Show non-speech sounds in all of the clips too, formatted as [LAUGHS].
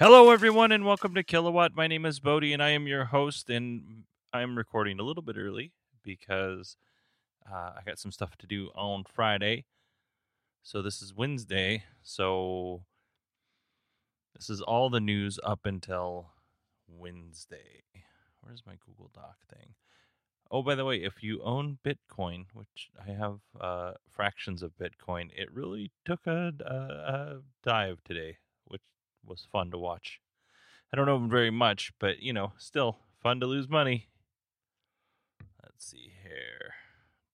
Hello, everyone, and welcome to Kilowatt. My name is Bodie, and I am your host. And I'm recording a little bit early because uh, I got some stuff to do on Friday. So this is Wednesday. So this is all the news up until Wednesday. Where's my Google Doc thing? Oh, by the way, if you own Bitcoin, which I have uh, fractions of Bitcoin, it really took a, a, a dive today, was fun to watch. I don't know very much, but you know, still fun to lose money. Let's see here.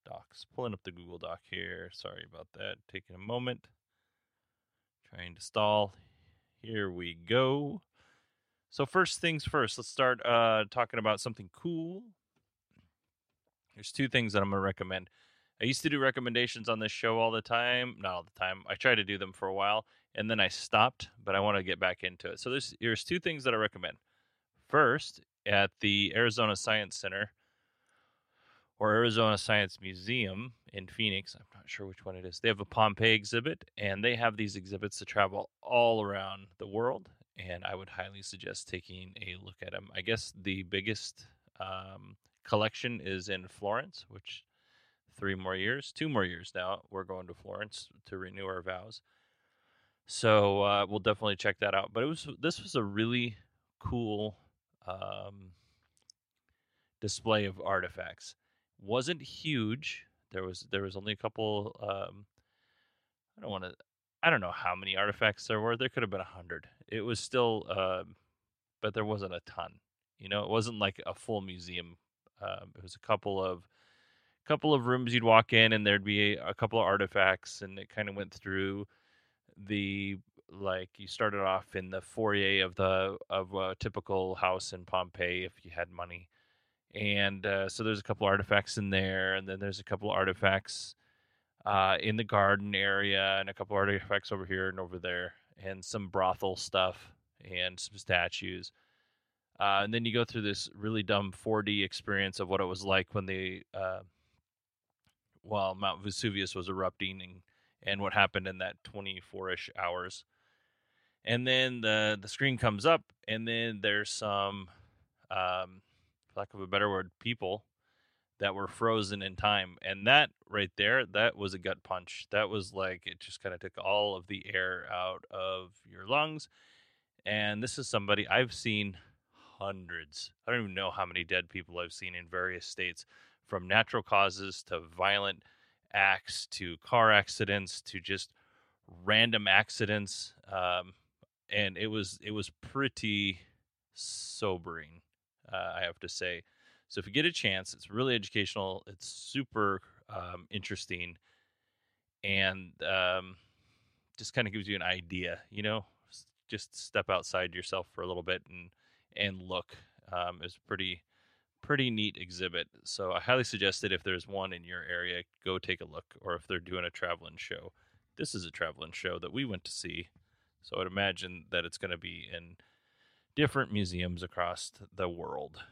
Docs. Pulling up the Google Doc here. Sorry about that. Taking a moment. Trying to stall. Here we go. So first things first, let's start uh, talking about something cool. There's two things that I'm gonna recommend. I used to do recommendations on this show all the time. Not all the time. I tried to do them for a while and then I stopped, but I want to get back into it. So there's there's two things that I recommend. First, at the Arizona Science Center or Arizona Science Museum in Phoenix, I'm not sure which one it is. They have a Pompeii exhibit and they have these exhibits to travel all around the world and I would highly suggest taking a look at them. I guess the biggest um, collection is in Florence, which three more years, two more years now, we're going to Florence to renew our vows. So uh, we'll definitely check that out. But it was this was a really cool um, display of artifacts. wasn't huge. There was there was only a couple. Um, I don't want to. I don't know how many artifacts there were. There could have been a hundred. It was still, uh, but there wasn't a ton. You know, it wasn't like a full museum. Um, it was a couple of couple of rooms you'd walk in, and there'd be a, a couple of artifacts, and it kind of went through the like you started off in the foyer of the of a typical house in Pompeii if you had money, and uh, so there's a couple artifacts in there, and then there's a couple artifacts uh, in the garden area, and a couple artifacts over here and over there, and some brothel stuff and some statues. Uh, and then you go through this really dumb 4D experience of what it was like when the uh, well Mount Vesuvius was erupting and and what happened in that 24ish hours. And then the the screen comes up, and then there's some, um, lack of a better word, people that were frozen in time, and that right there, that was a gut punch. That was like it just kind of took all of the air out of your lungs. And this is somebody I've seen hundreds. I don't even know how many dead people I've seen in various states, from natural causes to violent acts to car accidents to just random accidents um, and it was it was pretty sobering uh, i have to say. So if you get a chance it's really educational it's super um, interesting and um, just kind of gives you an idea you know? Just step outside yourself for a little bit and and look um, it's pretty pretty neat exhibit. So I highly suggest that if there's one in your area, go take a look. Or if they're doing a traveling show, this is a traveling show that we went to see. So I'd imagine that it's going to be in different museums across the world.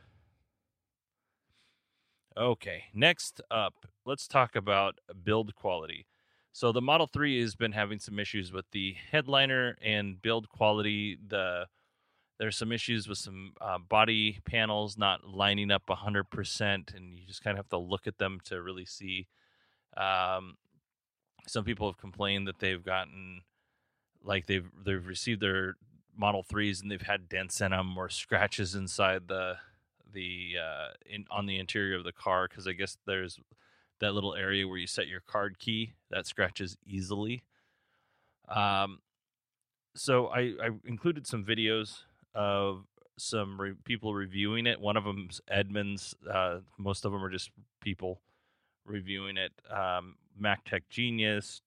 Okay, next up, let's talk about build quality. So the Model 3 has been having some issues with the headliner and build quality. The there's some issues with some uh, body panels not lining up 100%, and you just kind of have to look at them to really see. Um, some people have complained that they've gotten like they've they've received their Model Threes and they've had dents in them or scratches inside the the uh, in on the interior of the car because I guess there's that little area where you set your card key that scratches easily. Um, so I, I included some videos of some re- people reviewing it. One of them's Edmunds. Uh, most of them are just people reviewing it. Um, Mac Tech Genius,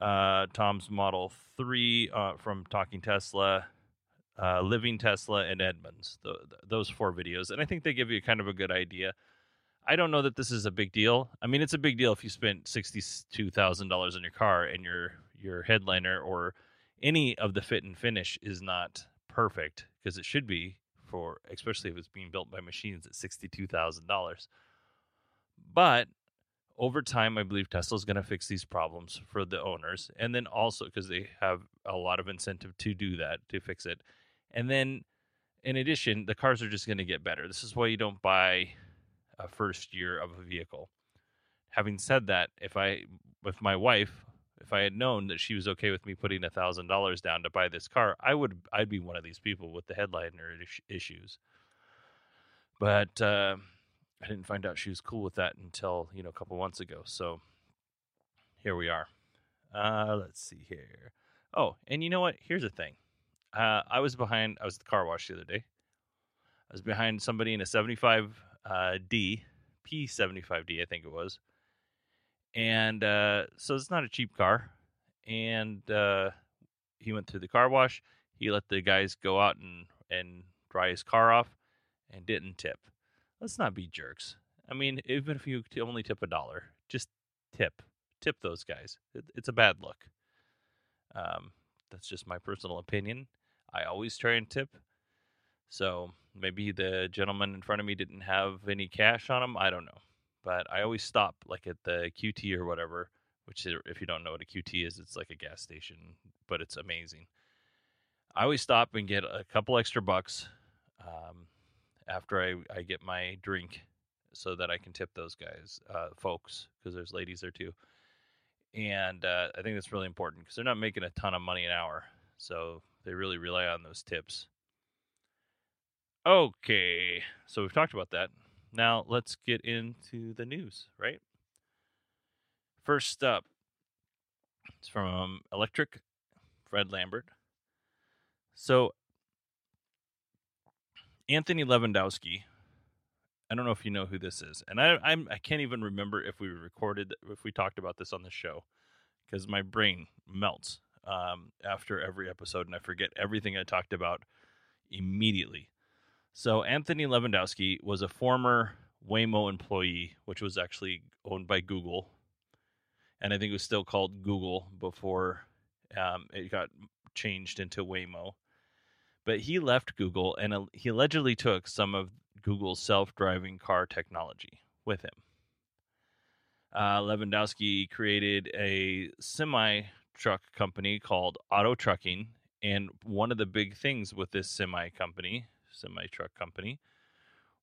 uh, Tom's Model 3 uh, from Talking Tesla, uh, Living Tesla, and Edmunds. The, the, those four videos. And I think they give you kind of a good idea. I don't know that this is a big deal. I mean, it's a big deal if you spent $62,000 on your car and your, your headliner or any of the fit and finish is not perfect because it should be for, especially if it's being built by machines at $62,000. But over time, I believe Tesla is going to fix these problems for the owners, and then also because they have a lot of incentive to do that to fix it, and then in addition, the cars are just going to get better. This is why you don't buy a first year of a vehicle. Having said that, if I, with my wife, if I had known that she was okay with me putting a thousand dollars down to buy this car, I would, I'd be one of these people with the headliner issues. But uh, I didn't find out she was cool with that until you know a couple months ago. So here we are. Uh, let's see here. Oh, and you know what? Here's the thing. Uh, I was behind. I was at the car wash the other day. I was behind somebody in a 75 uh, D, P75D, I think it was. And uh, so it's not a cheap car. And uh, he went through the car wash. He let the guys go out and, and dry his car off and didn't tip let's not be jerks. I mean, even if you only tip a dollar, just tip, tip those guys. It, it's a bad look. Um, that's just my personal opinion. I always try and tip. So maybe the gentleman in front of me didn't have any cash on him. I don't know, but I always stop like at the QT or whatever. Which, if you don't know what a QT is, it's like a gas station, but it's amazing. I always stop and get a couple extra bucks. Um, after I, I get my drink so that I can tip those guys, uh, folks, because there's ladies there too. And uh, I think that's really important because they're not making a ton of money an hour. So they really rely on those tips. Okay, so we've talked about that. Now let's get into the news, right? First up, it's from Electrek, Fred Lambert. So Anthony Levandowski. I don't know if you know who this is, and I I'm, I can't even remember if we recorded if we talked about this on the show because my brain melts um, after every episode and I forget everything I talked about immediately. So Anthony Levandowski was a former Waymo employee, which was actually owned by Google, and I think it was still called Google before um, it got changed into Waymo but he left Google and he allegedly took some of Google's self driving car technology with him. Uh, Levandowski created a semi truck company called Otto Trucking. And one of the big things with this semi company, semi truck company,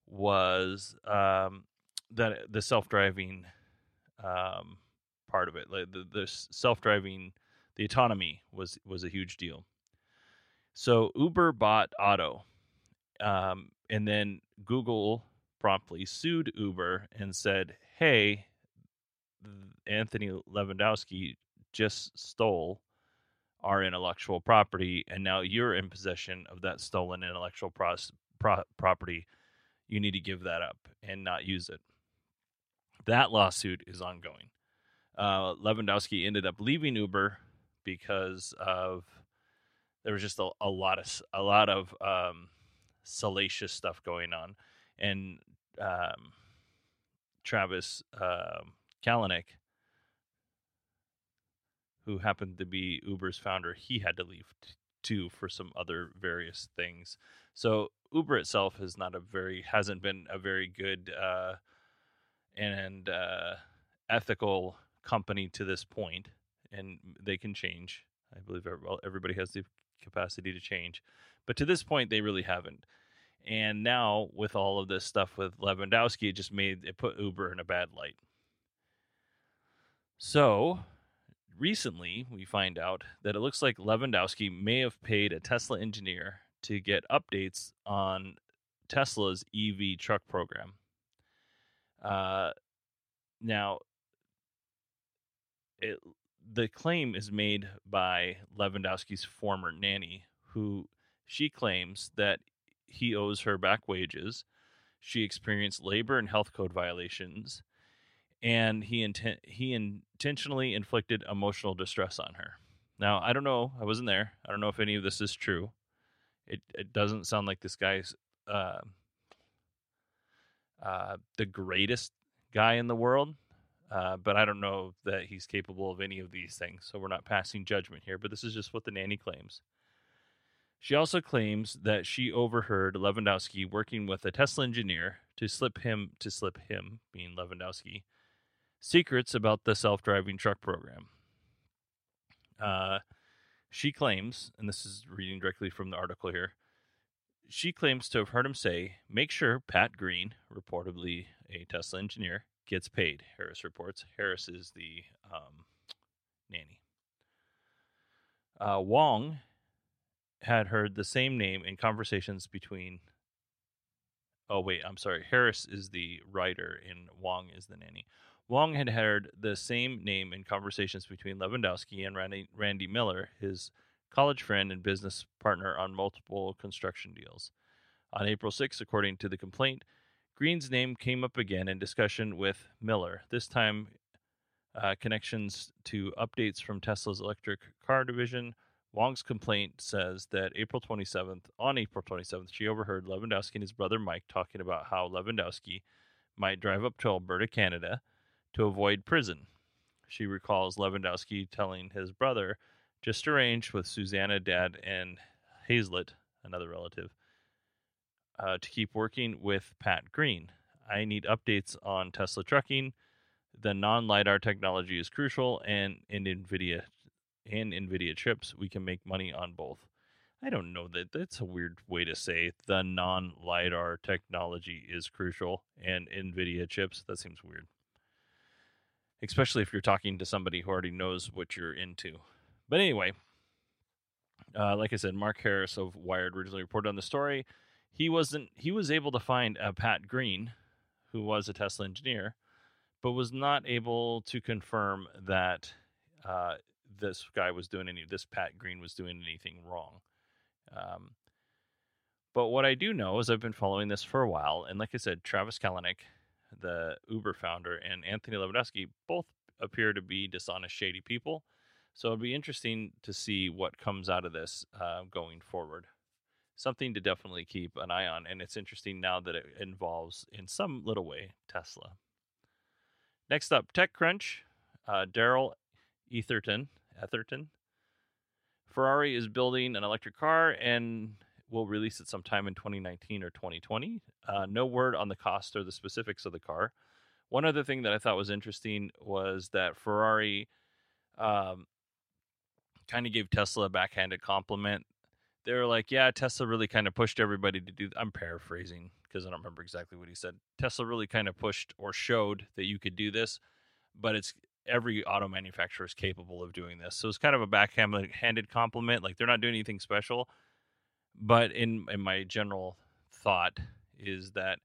was um, that the self driving um, part of it, like the, the self driving, the autonomy was was a huge deal. So Uber bought Otto, um, and then Google promptly sued Uber and said, "Hey, Anthony Levandowski just stole our intellectual property, and now you're in possession of that stolen intellectual pros- pro- property. You need to give that up and not use it." That lawsuit is ongoing. Uh, Lewandowski ended up leaving Uber because of there was just a, a lot of a lot of um, salacious stuff going on, and um, Travis uh, Kalanick, who happened to be Uber's founder, he had to leave t- too for some other various things. So Uber itself is not a very hasn't been a very good uh, and uh, ethical company to this point, and they can change. I believe everybody has the capacity to change. But to this point, they really haven't. And now, with all of this stuff with Lewandowski, it just made it put Uber in a bad light. So, recently, we find out that it looks like Lewandowski may have paid a Tesla engineer to get updates on Tesla's EV truck program. Uh, now, it, the claim is made by Lewandowski's former nanny, who she claims that he owes her back wages. She experienced labor and health code violations, and he inten- he intentionally inflicted emotional distress on her. Now, I don't know. I wasn't there. I don't know if any of this is true. It it doesn't sound like this guy's uh, uh, the greatest guy in the world. Uh, but I don't know that he's capable of any of these things. So we're not passing judgment here. But this is just what the nanny claims. She also claims that she overheard Lewandowski working with a Tesla engineer to slip him to slip him, being Lewandowski, secrets about the self-driving truck program. Uh, she claims, and this is reading directly from the article here. She claims to have heard him say, "Make sure Pat Green, reportedly a Tesla engineer, gets paid." Harris reports. Harris is the um, nanny. Uh, Wong had heard the same name in conversations between. Oh, wait, I'm sorry. Harris is the writer and Wong is the nanny. Wong had heard the same name in conversations between Lewandowski and Randy, Randy Miller, his college friend and business partner on multiple construction deals. On April 6, according to the complaint, Green's name came up again in discussion with Miller, this time uh, connections to updates from Tesla's electric car division Wong's complaint says that April 27th, on April 27th, she overheard Lewandowski and his brother Mike talking about how Lewandowski might drive up to Alberta, Canada to avoid prison. She recalls Lewandowski telling his brother, just arranged with Susanna, dad, and Hazlet, another relative, uh, to keep working with Pat Green. I need updates on Tesla trucking. The non LiDAR technology is crucial, and, in NVIDIA and NVIDIA chips, we can make money on both. I don't know that that's a weird way to say the non LiDAR technology is crucial and NVIDIA chips. That seems weird. Especially if you're talking to somebody who already knows what you're into. But anyway, uh, like I said, Mark Harris of Wired originally reported on the story. He wasn't. He was able to find a Pat Green, who was a Tesla engineer, but was not able to confirm that uh, this guy was doing any this Pat Green was doing anything wrong. Um, but what I do know is I've been following this for a while, and like I said, Travis Kalanick, the Uber founder, and Anthony Lewandowski both appear to be dishonest, shady people. So it'll be interesting to see what comes out of this uh, going forward. Something to definitely keep an eye on, and it's interesting now that it involves, in some little way, Tesla. Next up, TechCrunch. Uh, Darrell Etherton Etherton. Ferrari is building an electric car and will release it sometime in 2019 or 2020. Uh, no word on the cost or the specifics of the car. One other thing that I thought was interesting was that Ferrari um, kind of gave Tesla a backhanded compliment. They were like, "Yeah, Tesla really kind of pushed everybody to do." I'm paraphrasing because I don't remember exactly what he said. Tesla really kind of pushed or showed that you could do this, but it's every auto manufacturer is capable of doing this. So it's kind of a backhanded compliment. Like they're not doing anything special. But in in my general thought is that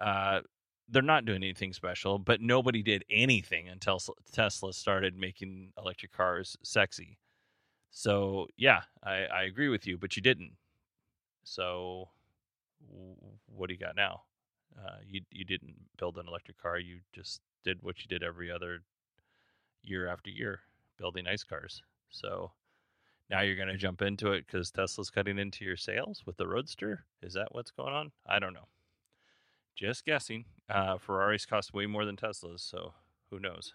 uh, they're not doing anything special. But nobody did anything until Tesla started making electric cars sexy. So yeah, I, I agree with you, but you didn't. So what do you got now? Uh, you you didn't build an electric car. You just did what you did every other year after year building ice cars. So now you're going to jump into it because Tesla's cutting into your sales with the Roadster. Is that what's going on? I don't know. Just guessing. Uh, Ferraris cost way more than Teslas, so who knows?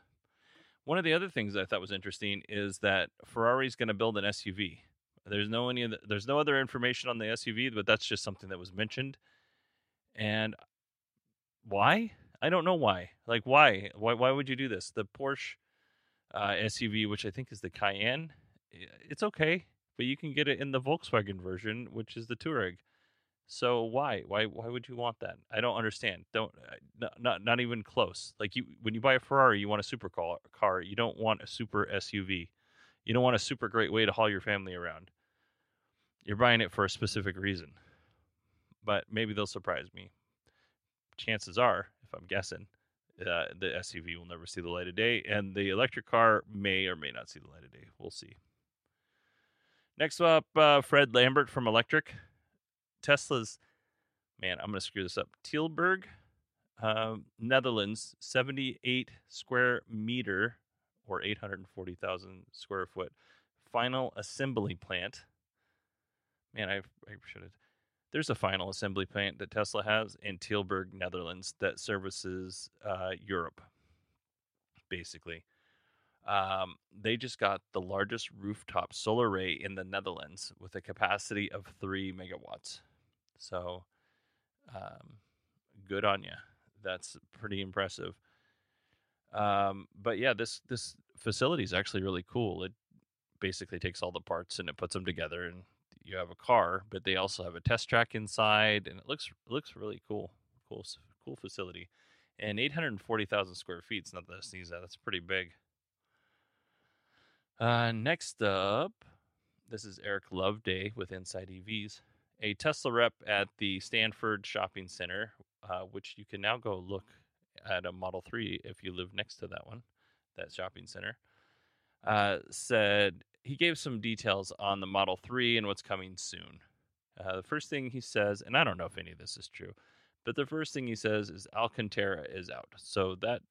One of the other things I thought was interesting is that Ferrari's going to build an SUV. There's no any the, there's no other information on the SUV, but that's just something that was mentioned. And why? I don't know why. Like why? Why why would you do this? The Porsche uh, SUV, which I think is the Cayenne. It's okay, but you can get it in the Volkswagen version, which is the Touareg. So why? Why why would you want that? I don't understand. Don't uh, not not, even close. Like you when you buy a Ferrari, you want a super car, car. You don't want a super SUV. You don't want a super great way to haul your family around. You're buying it for a specific reason. But maybe they'll surprise me. Chances are, if I'm guessing, uh, the SUV will never see the light of day, and the electric car may or may not see the light of day. We'll see. Next up, uh, Fred Lambert from Electrek. Tesla's, man, I'm going to screw this up. Tilburg, um, Netherlands, 78 square meter or 840,000 square foot final assembly plant. Man, I, I should have. There's a final assembly plant that Tesla has in Tilburg, Netherlands, that services uh, Europe, basically. Um, they just got the largest rooftop solar array in the Netherlands with a capacity of three megawatts. So, um, good on you. That's pretty impressive. Um, but yeah, this this facility is actually really cool. It basically takes all the parts and it puts them together, and you have a car. But they also have a test track inside, and it looks looks really cool. Cool cool facility. And 840,000 square feet is nothing to sneeze at. That's pretty big. Uh, next up, this is Eric Loveday with Inside EVs a Tesla rep at the Stanford Shopping Center, uh, which you can now go look at a Model 3 if you live next to that one, that shopping center, uh, said he gave some details on the Model 3 and what's coming soon. Uh, the first thing he says, and I don't know if any of this is true, but the first thing he says is Alcantara is out. So that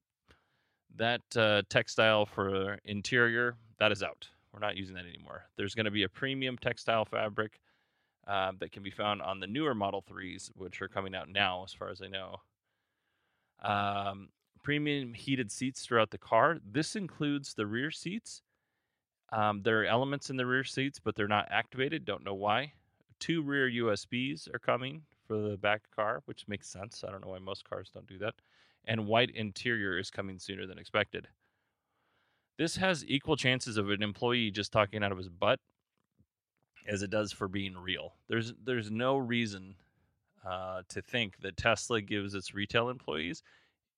that uh, textile for interior that is out. We're not using that anymore. There's going to be a premium textile fabric uh, that can be found on the newer Model 3s, which are coming out now, as far as I know. Um, premium heated seats throughout the car. This includes the rear seats. Um, there are elements in the rear seats, but they're not activated. Don't know why. Two rear USBs are coming for the back car, which makes sense. I don't know why most cars don't do that. And white interior is coming sooner than expected. This has equal chances of an employee just talking out of his butt as it does for being real. There's there's no reason uh, to think that Tesla gives its retail employees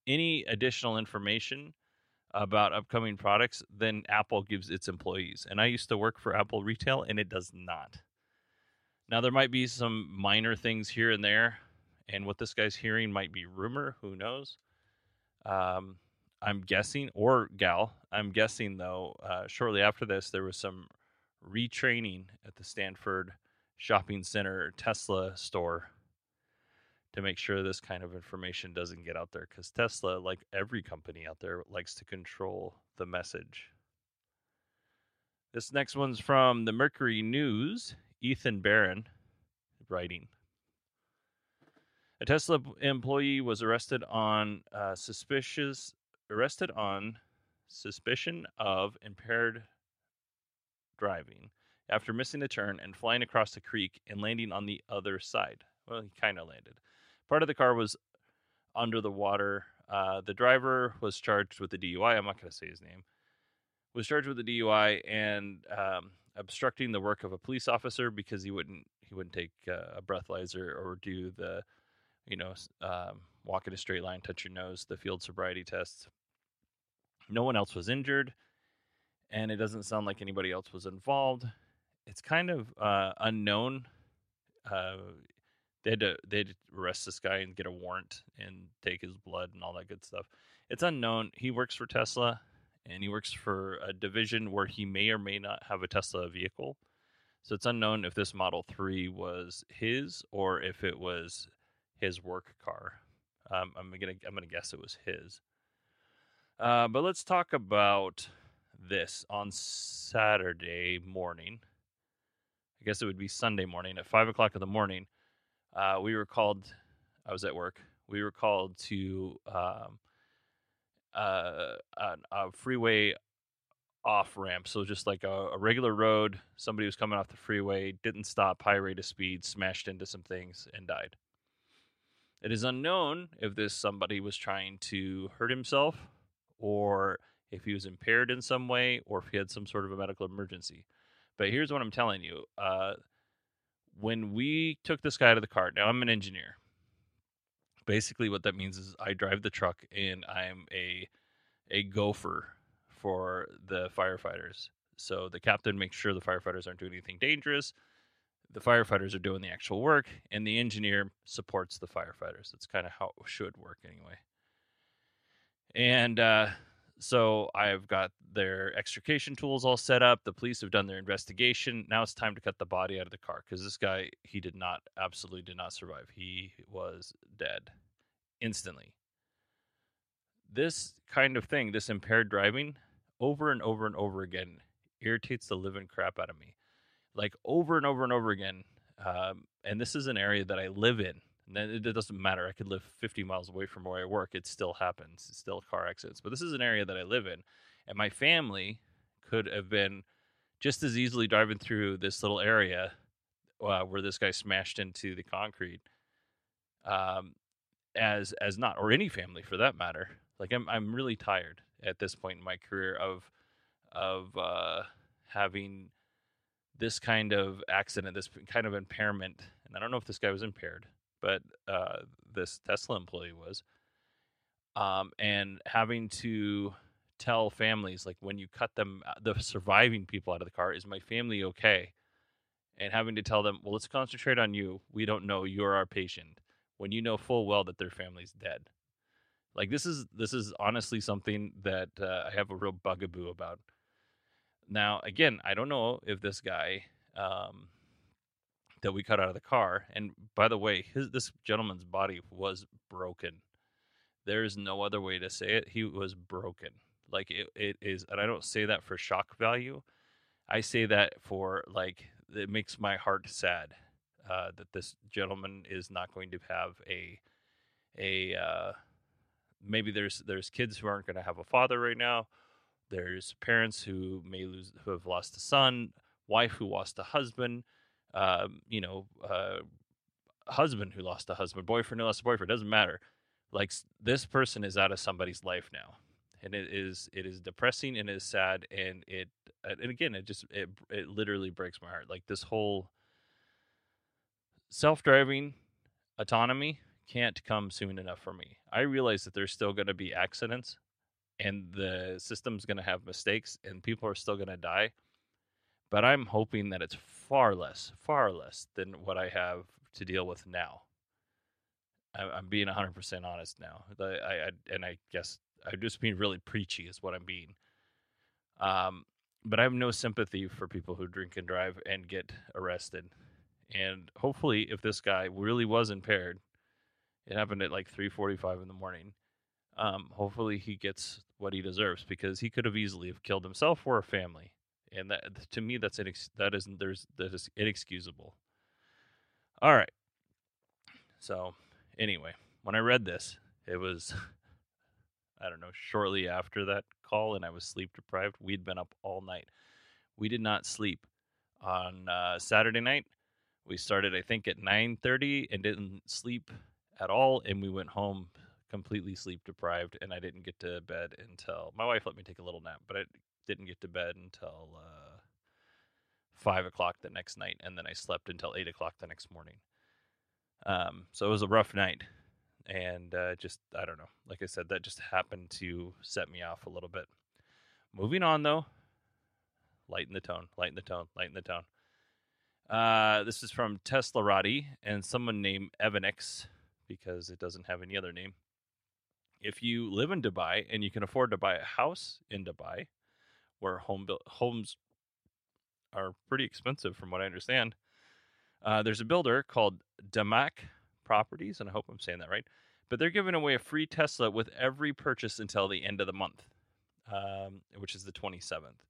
any additional information about upcoming products than Apple gives its employees. And I used to work for Apple Retail, and it does not. Now there might be some minor things here and there, and what this guy's hearing might be rumor. Who knows? Um, I'm guessing, or gal, I'm guessing though. Uh, shortly after this, there was some retraining at the Stanford Shopping Center Tesla store to make sure this kind of information doesn't get out there because Tesla, like every company out there, likes to control the message. This next one's from the Mercury News, Ethan Baron writing. A Tesla employee was arrested on uh, suspicious arrested on suspicion of impaired driving after missing a turn and flying across the creek and landing on the other side. Well, he kind of landed. Part of the car was under the water. Uh, the driver was charged with the DUI. I'm not going to say his name. Was charged with the DUI and um, obstructing the work of a police officer because he wouldn't he wouldn't take uh, a breathalyzer or do the you know um, walk in a straight line, touch your nose, the field sobriety tests. No one else was injured and it doesn't sound like anybody else was involved. It's kind of uh, unknown. Uh, they had to they had to arrest this guy and get a warrant and take his blood and all that good stuff. It's unknown. He works for Tesla, and he works for a division where he may or may not have a Tesla vehicle. So it's unknown if this Model Three was his or if it was his work car. Um, I'm gonna I'm gonna guess it was his. Uh, but let's talk about this on Saturday morning. I guess it would be Sunday morning at five o'clock in the morning. Uh, we were called. I was at work. We were called to um, uh, a, a, freeway off ramp. So just like a, a, regular road. Somebody was coming off the freeway, didn't stop, high rate of speed, smashed into some things, and died. It is unknown if this somebody was trying to hurt himself or if he was impaired in some way or if he had some sort of a medical emergency. But here's what I'm telling you. Uh, when we took this guy of the car, now I'm an engineer. Basically, what that means is I drive the truck and I'm a a gopher for the firefighters. So the captain makes sure the firefighters aren't doing anything dangerous. The firefighters are doing the actual work, and the engineer supports the firefighters. That's kind of how it should work, anyway. And uh, so I've got their extrication tools all set up. The police have done their investigation. Now it's time to cut the body out of the car because this guy, he did not, absolutely did not survive. He was dead instantly. This kind of thing, this impaired driving, over and over and over again, irritates the living crap out of me. Like over and over and over again. Um, and this is an area that I live in. And then it doesn't matter. I could live 50 miles away from where I work. It still happens. It's still car accidents. But this is an area that I live in. And my family could have been just as easily driving through this little area uh, where this guy smashed into the concrete um, as as not, or any family for that matter. Like I'm I'm really tired at this point in my career of of uh, having this kind of accident, this kind of impairment. And I don't know if this guy was impaired, but uh, this Tesla employee was. Um, and having to tell families, like when you cut them, uh, the surviving people out of the car, is my family okay? And having to tell them, well, let's concentrate on you. We don't know you're our patient when you know full well that their family's dead. Like this is this is honestly something that uh, I have a real bugaboo about. Now, again, I don't know if this guy um, that we cut out of the car, and by the way, his this gentleman's body was broken. There is no other way to say it. He was broken. Like it, it is, and I don't say that for shock value. I say that for like it makes my heart sad uh, that this gentleman is not going to have a a uh, maybe there's there's kids who aren't going to have a father right now. There's parents who may lose who have lost a son, wife who lost a husband, um, you know, uh, husband who lost a husband, boyfriend who lost a boyfriend. Doesn't matter. Like this person is out of somebody's life now, and it is it is depressing and it is sad and it and again it just it it literally breaks my heart. Like this whole self-driving autonomy can't come soon enough for me. I realize that there's still going to be accidents and the system's going to have mistakes and people are still going to die. But I'm hoping that it's far less, far less than what I have to deal with now. I'm being 100% honest now. I, I, and I guess I'm just being really preachy, is what I'm being. Um, but I have no sympathy for people who drink and drive and get arrested. And hopefully, if this guy really was impaired, it happened at like 3:45 in the morning. Um, hopefully, he gets what he deserves because he could have easily have killed himself or a family, and that to me that's that is there's that is inexcusable. All right. So anyway, when I read this, it was [LAUGHS] I don't know shortly after that call, and I was sleep deprived. We'd been up all night. We did not sleep on uh, Saturday night. We started, I think, at 9:30 and didn't sleep at all, and we went home completely sleep deprived, and I didn't get to bed until my wife let me take a little nap, but I didn't get to bed until uh, five o'clock the next night, and then I slept until eight o'clock the next morning. Um, so it was a rough night, and uh, just I don't know. Like I said, that just happened to set me off a little bit. Moving on though, lighten the tone, lighten the tone, lighten the tone. Uh, this is from Tesla Teslarati and someone named Evannex because it doesn't have any other name. If you live in Dubai and you can afford to buy a house in Dubai, where home build, homes are pretty expensive from what I understand, uh, there's a builder called Damac Properties, and I hope I'm saying that right. But they're giving away a free Tesla with every purchase until the end of the month, um, which is the 27th.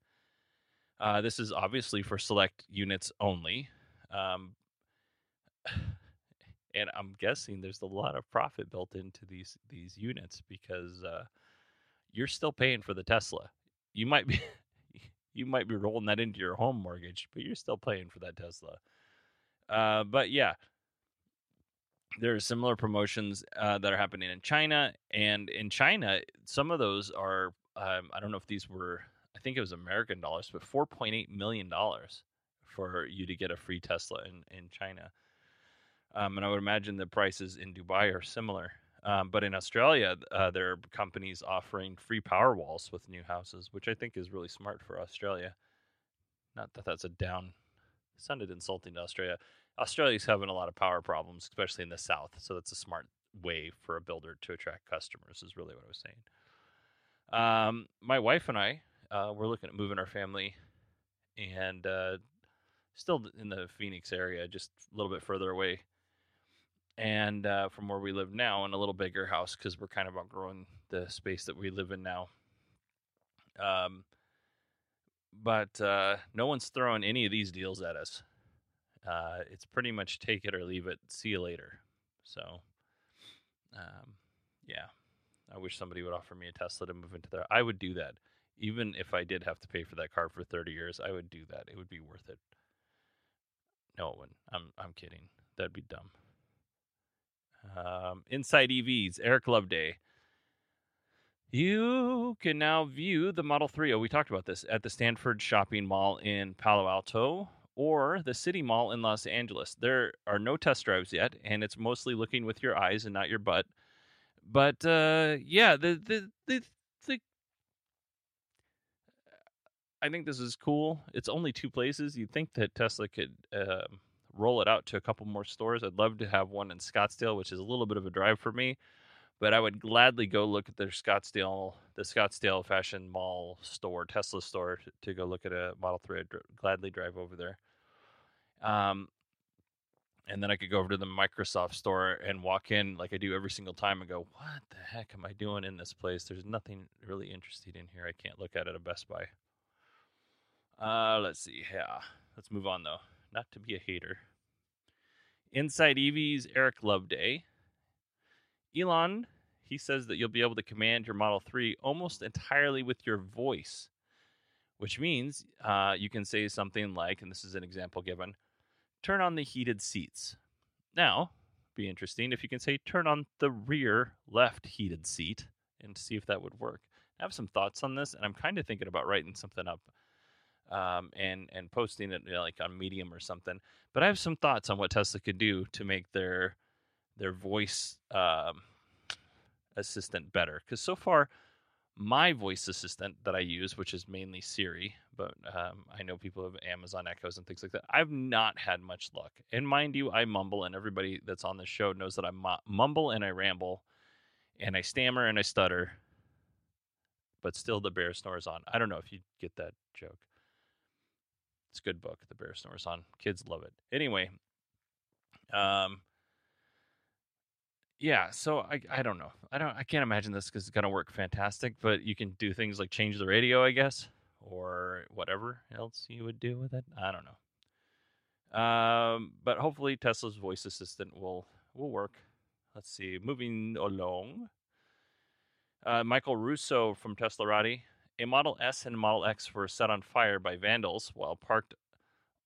Uh, this is obviously for select units only. Um, [SIGHS] and I'm guessing there's a lot of profit built into these these units because uh, you're still paying for the Tesla. You might be [LAUGHS] you might be rolling that into your home mortgage, but you're still paying for that Tesla. Uh, but yeah, there are similar promotions uh, that are happening in China, and in China, some of those are um, I don't know if these were I think it was American dollars, but 4.8 million dollars for you to get a free Tesla in in China. Um, and I would imagine the prices in Dubai are similar. Um, but in Australia, uh, there are companies offering free power walls with new houses, which I think is really smart for Australia. Not that that's a down, sounded insulting to Australia. Australia's having a lot of power problems, especially in the south. So that's a smart way for a builder to attract customers, is really what I was saying. Um, my wife and I, uh, we're looking at moving our family and uh, still in the Phoenix area, just a little bit further away and uh, from where we live now in a little bigger house because we're kind of outgrowing the space that we live in now. Um, but uh, no one's throwing any of these deals at us. Uh, it's pretty much take it or leave it. See you later. So, um, yeah, I wish somebody would offer me a Tesla to move into there. I would do that, even if I did have to pay for that car for thirty years. I would do that. It would be worth it. No, it wouldn't. I'm I'm kidding. That'd be dumb. Um, Inside EVs, Eric Loveday. You can now view the Model 3. Oh, we talked about this at the Stanford Shopping Mall in Palo Alto or the City Mall in Los Angeles. There are no test drives yet, and it's mostly looking with your eyes and not your butt. But uh, yeah, the, the the the I think this is cool. It's only two places. You'd think that Tesla could uh, roll it out to a couple more stores. I'd love to have one in Scottsdale, which is a little bit of a drive for me, but I would gladly go look at their Scottsdale, the Scottsdale Fashion Mall store, Tesla store, to, go look at a Model Three. I'd gladly drive over there. Um, and then I could go over to the Microsoft store and walk in like I do every single time and go, "What the heck am I doing in this place? There's nothing really interesting in here. I can't look at it at Best Buy." Uh, let's see. Yeah, let's move on though not to be a hater. Inside EV's Eric Loveday. Elon, he says that you'll be able to command your Model 3 almost entirely with your voice, which means uh, you can say something like, and this is an example given, turn on the heated seats. Now, be interesting if you can say turn on the rear left heated seat and see if that would work. I have some thoughts on this, and I'm kind of thinking about writing something up um, and and posting it you know, like on Medium or something. But I have some thoughts on what Tesla could do to make their their voice um, assistant better. Because so far, my voice assistant that I use, which is mainly Siri, but um, I know people have Amazon Echoes and things like that. I've not had much luck. And mind you, I mumble, and everybody that's on this show knows that I mumble and I ramble, and I stammer and I stutter. But still, the bear snores on. I don't know if you get that joke. It's a good book, The Bear Snores On. Kids love it. Anyway, um, yeah. So I I don't know. I don't. I can't imagine this because it's gonna work fantastic. But you can do things like change the radio, I guess, or whatever else you would do with it. I don't know. Um, but hopefully Tesla's voice assistant will will work. Let's see. Moving along. Uh, Michael Russo from Teslarati a Model S and Model X were set on fire by vandals while parked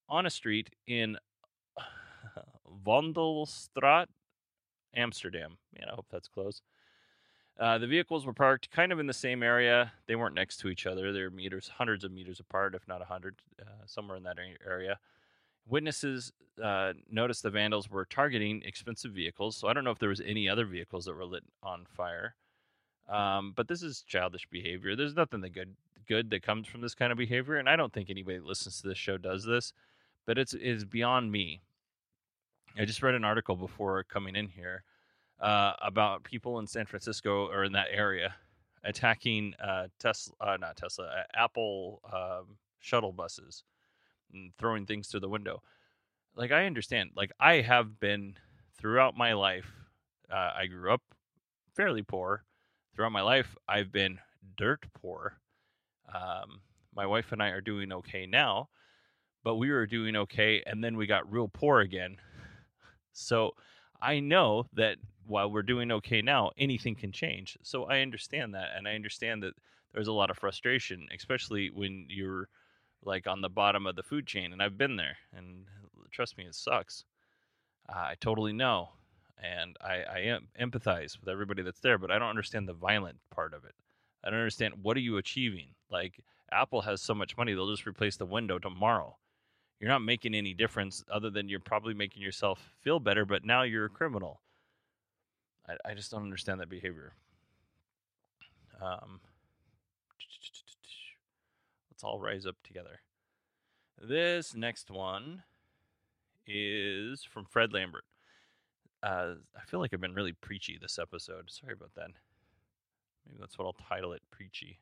on a street in [SIGHS] Vondelstraat, Amsterdam. Man, I hope that's close. Uh, the vehicles were parked kind of in the same area. They weren't next to each other. They were meters, hundreds of meters apart, if not a hundred, uh, somewhere in that area. Witnesses uh, noticed the vandals were targeting expensive vehicles. So I don't know if there was any other vehicles that were lit on fire. Um, but this is childish behavior. There's nothing that good good that comes from this kind of behavior, and I don't think anybody that listens to this show does this. But it's is beyond me. I just read an article before coming in here uh, about people in San Francisco or in that area attacking uh, Tesla, uh, not Tesla, Apple um, shuttle buses and throwing things through the window. Like I understand. Like I have been throughout my life. Uh, I grew up fairly poor throughout my life, I've been dirt poor. Um, my wife and I are doing okay now, but we were doing okay, and then we got real poor again. [LAUGHS] So I know that while we're doing okay now, anything can change. So I understand that, and I understand that there's a lot of frustration, especially when you're like on the bottom of the food chain. And I've been there, and trust me, it sucks. Uh, I totally know and I, I am, empathize with everybody that's there, but I don't understand the violent part of it. I don't understand what are you achieving? Like Apple has so much money, they'll just replace the window tomorrow. You're not making any difference other than you're probably making yourself feel better, but now you're a criminal. I, I just don't understand that behavior. Um, let's all rise up together. This next one is from Fred Lambert. Uh, I feel like I've been really preachy this episode. Sorry about that. Maybe that's what I'll title it preachy.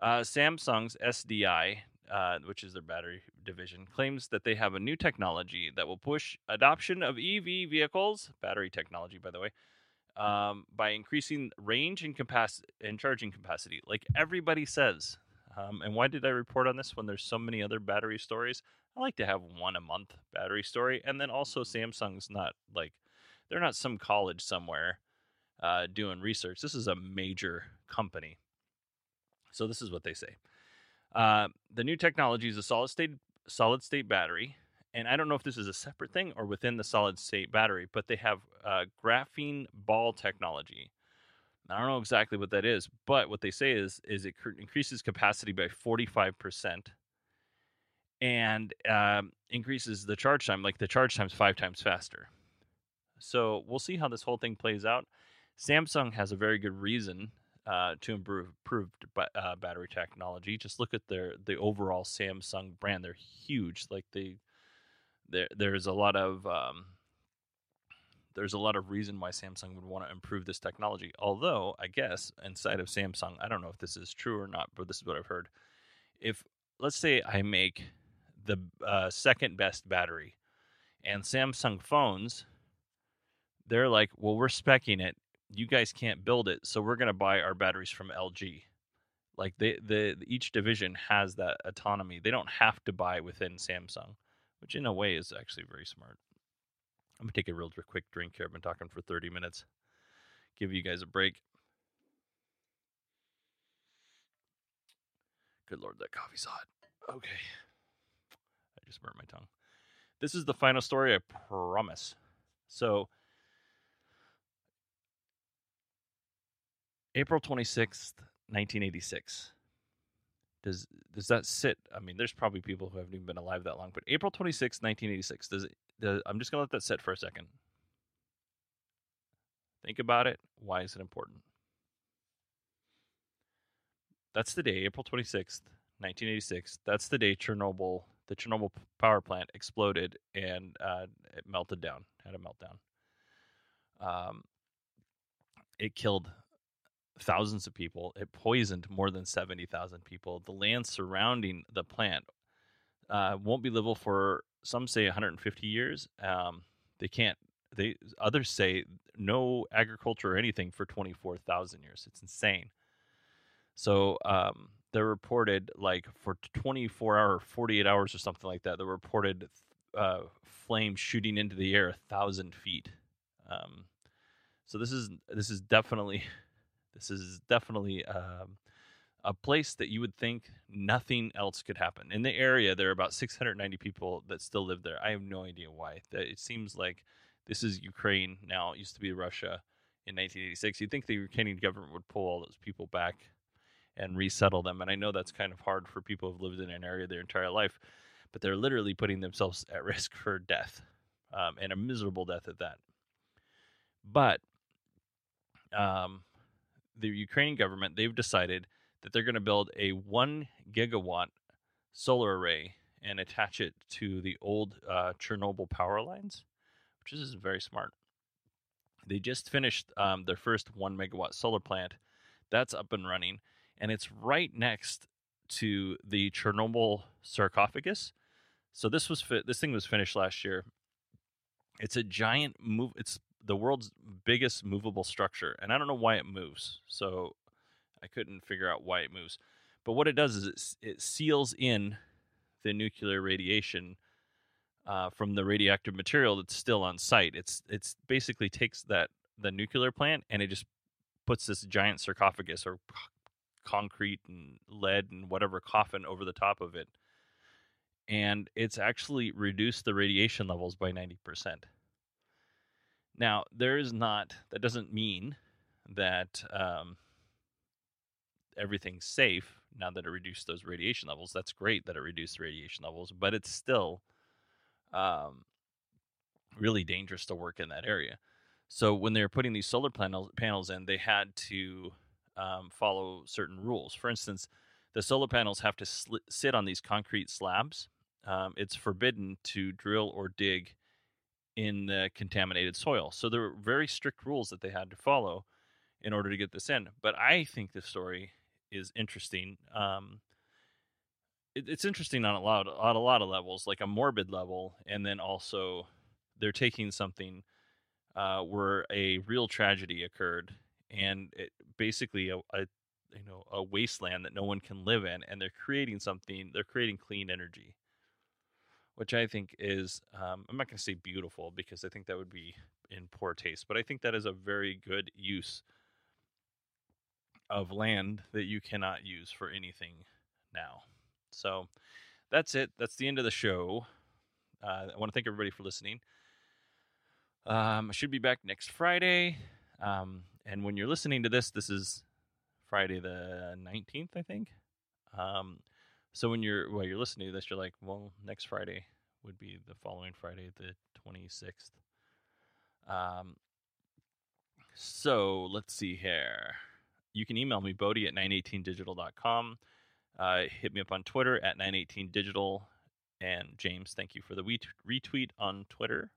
Uh, Samsung's SDI, uh, which is their battery division, claims that they have a new technology that will push adoption of EV vehicles, battery technology, by the way, um, by increasing range and capacity and charging capacity, like everybody says. Um, and why did I report on this when there's so many other battery stories? I like to have one a month battery story, and then also Samsung's not like they're not some college somewhere uh, doing research. This is a major company. So this is what they say. Uh, the new technology is a solid state solid state battery, and I don't know if this is a separate thing or within the solid state battery, but they have uh, graphene ball technology. I don't know exactly what that is, but what they say is is it cr- increases capacity by forty five percent, and um, increases the charge time. Like the charge time's five times faster. So we'll see how this whole thing plays out. Samsung has a very good reason uh, to improve, improve uh, battery technology. Just look at their the overall Samsung brand; they're huge. Like they, there there's a lot of um, there's a lot of reason why Samsung would want to improve this technology. Although I guess inside of Samsung, I don't know if this is true or not, but this is what I've heard. If let's say I make the uh, second best battery, and Samsung phones they're like, well, we're specking it. You guys can't build it, so we're going to buy our batteries from LG. Like they, the each division has that autonomy. They don't have to buy within Samsung, which in a way is actually very smart. I'm gonna take a real quick drink here. I've been talking for 30 minutes. Give you guys a break. Good lord, that coffee's hot. Okay. I just burnt my tongue. This is the final story, I promise. So, April 26th, 1986. Does does that sit? I mean, there's probably people who haven't even been alive that long, but April 26th, 1986. Does it? Does, I'm just gonna let that sit for a second. Think about it. Why is it important? That's the day, April 26th, 1986. That's the day Chernobyl, the Chernobyl power plant exploded and uh, it melted down, had a meltdown. Um, it killed thousands of people. It poisoned more than 70,000 people. The land surrounding the plant uh, won't be livable for some say 150 years. Um, they can't. They others say no agriculture or anything for 24,000 years. It's insane. So um, they're reported like for 24 hour, 48 hours or something like that. They reported uh, flames shooting into the air a thousand feet. Um, so this is this is definitely [LAUGHS] this is definitely um, a place that you would think nothing else could happen. In the area, there are about 690 people that still live there. I have no idea why. It seems like this is Ukraine now. It used to be Russia in 1986. You'd think the Ukrainian government would pull all those people back and resettle them. And I know that's kind of hard for people who've lived in an area their entire life, but they're literally putting themselves at risk for death um, and a miserable death at that. But um, the Ukrainian government, they've decided that they're going to build a one gigawatt solar array and attach it to the old uh, Chernobyl power lines, which is very smart. They just finished um, their first one megawatt solar plant. That's up and running, and it's right next to the Chernobyl sarcophagus. So this was fi- this thing was finished last year. It's a giant move. It's the world's biggest movable structure, and I don't know why it moves. So I couldn't figure out why it moves. But what it does is it, it seals in the nuclear radiation uh, from the radioactive material that's still on site. It's it's basically takes that the nuclear plant and it just puts this giant sarcophagus or concrete and lead and whatever coffin over the top of it. And it's actually reduced the radiation levels by 90%. Now, there is not, that doesn't mean that um, everything's safe. now that it reduced those radiation levels. That's great that it reduced radiation levels, but it's still um, really dangerous to work in that area. So when they were putting these solar panels panels in, they had to um, follow certain rules. For instance, the solar panels have to sl- sit on these concrete slabs. Um, it's forbidden to drill or dig in the contaminated soil. So there were very strict rules that they had to follow in order to get this in. But I think the story is interesting. Um, it, it's interesting on a lot, on a lot of levels, like a morbid level, and then also they're taking something uh, where a real tragedy occurred, and it, basically a, a you know a wasteland that no one can live in, and they're creating something. They're creating clean energy, which I think is um, I'm not going to say beautiful because I think that would be in poor taste, but I think that is a very good use of land that you cannot use for anything now. So that's it. That's the end of the show. Uh, I want to thank everybody for listening. Um, I should be back next Friday. Um, and when you're listening to this, this is Friday the 19th, I think. Um, so when you're while you're listening to this, you're like, well, next Friday would be the following Friday, the 26th. Um, so let's see here. You can email me, Bodie at 918digital.com. Uh, hit me up on Twitter at 918digital. And James, thank you for the retweet on Twitter.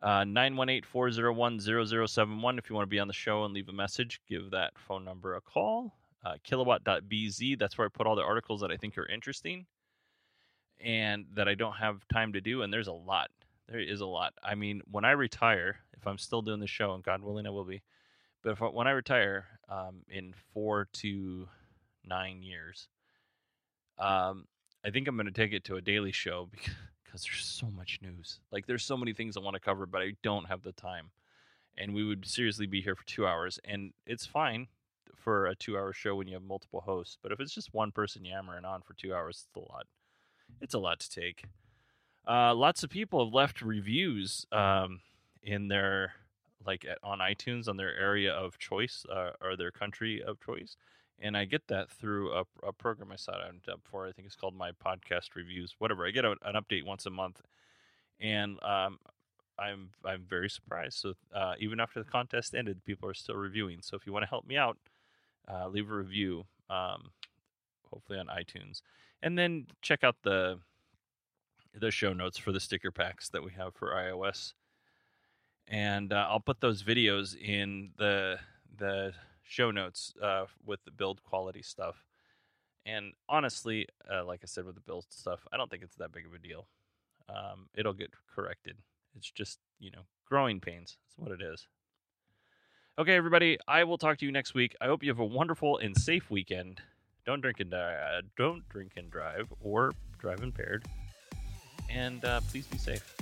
Uh, 918-401-0071 if you want to be on the show and leave a message give that phone number a call uh, kilowatt.bz that's where i put all the articles that i think are interesting and that i don't have time to do and there's a lot there is a lot i mean when i retire if i'm still doing the show and god willing i will be but if, when i retire um, in four to nine years um, i think i'm going to take it to a daily show because [LAUGHS] because there's so much news. Like there's so many things I want to cover, but I don't have the time. And we would seriously be here for two hours, and it's fine for a two-hour show when you have multiple hosts. But if it's just one person yammering on for two hours, it's a lot. It's a lot to take. Uh, lots of people have left reviews um, in their like on iTunes on their area of choice uh, or their country of choice and I get that through a, a program I signed up for. I think it's called my podcast reviews, whatever. I get a, an update once a month, and um, I'm I'm very surprised. So uh, even after the contest ended, people are still reviewing. So if you want to help me out, uh, leave a review, um, hopefully on iTunes, and then check out the the show notes for the sticker packs that we have for iOS. And uh, I'll put those videos in the the show notes uh, with the build quality stuff. And honestly, uh, like I said with the build stuff, I don't think it's that big of a deal. Um, it'll get corrected. It's just you know growing pains. That's what it is. Okay, everybody. I will talk to you next week. I hope you have a wonderful and safe weekend. Don't drink and drive. Don't drink and drive, or drive impaired. And uh, please be safe.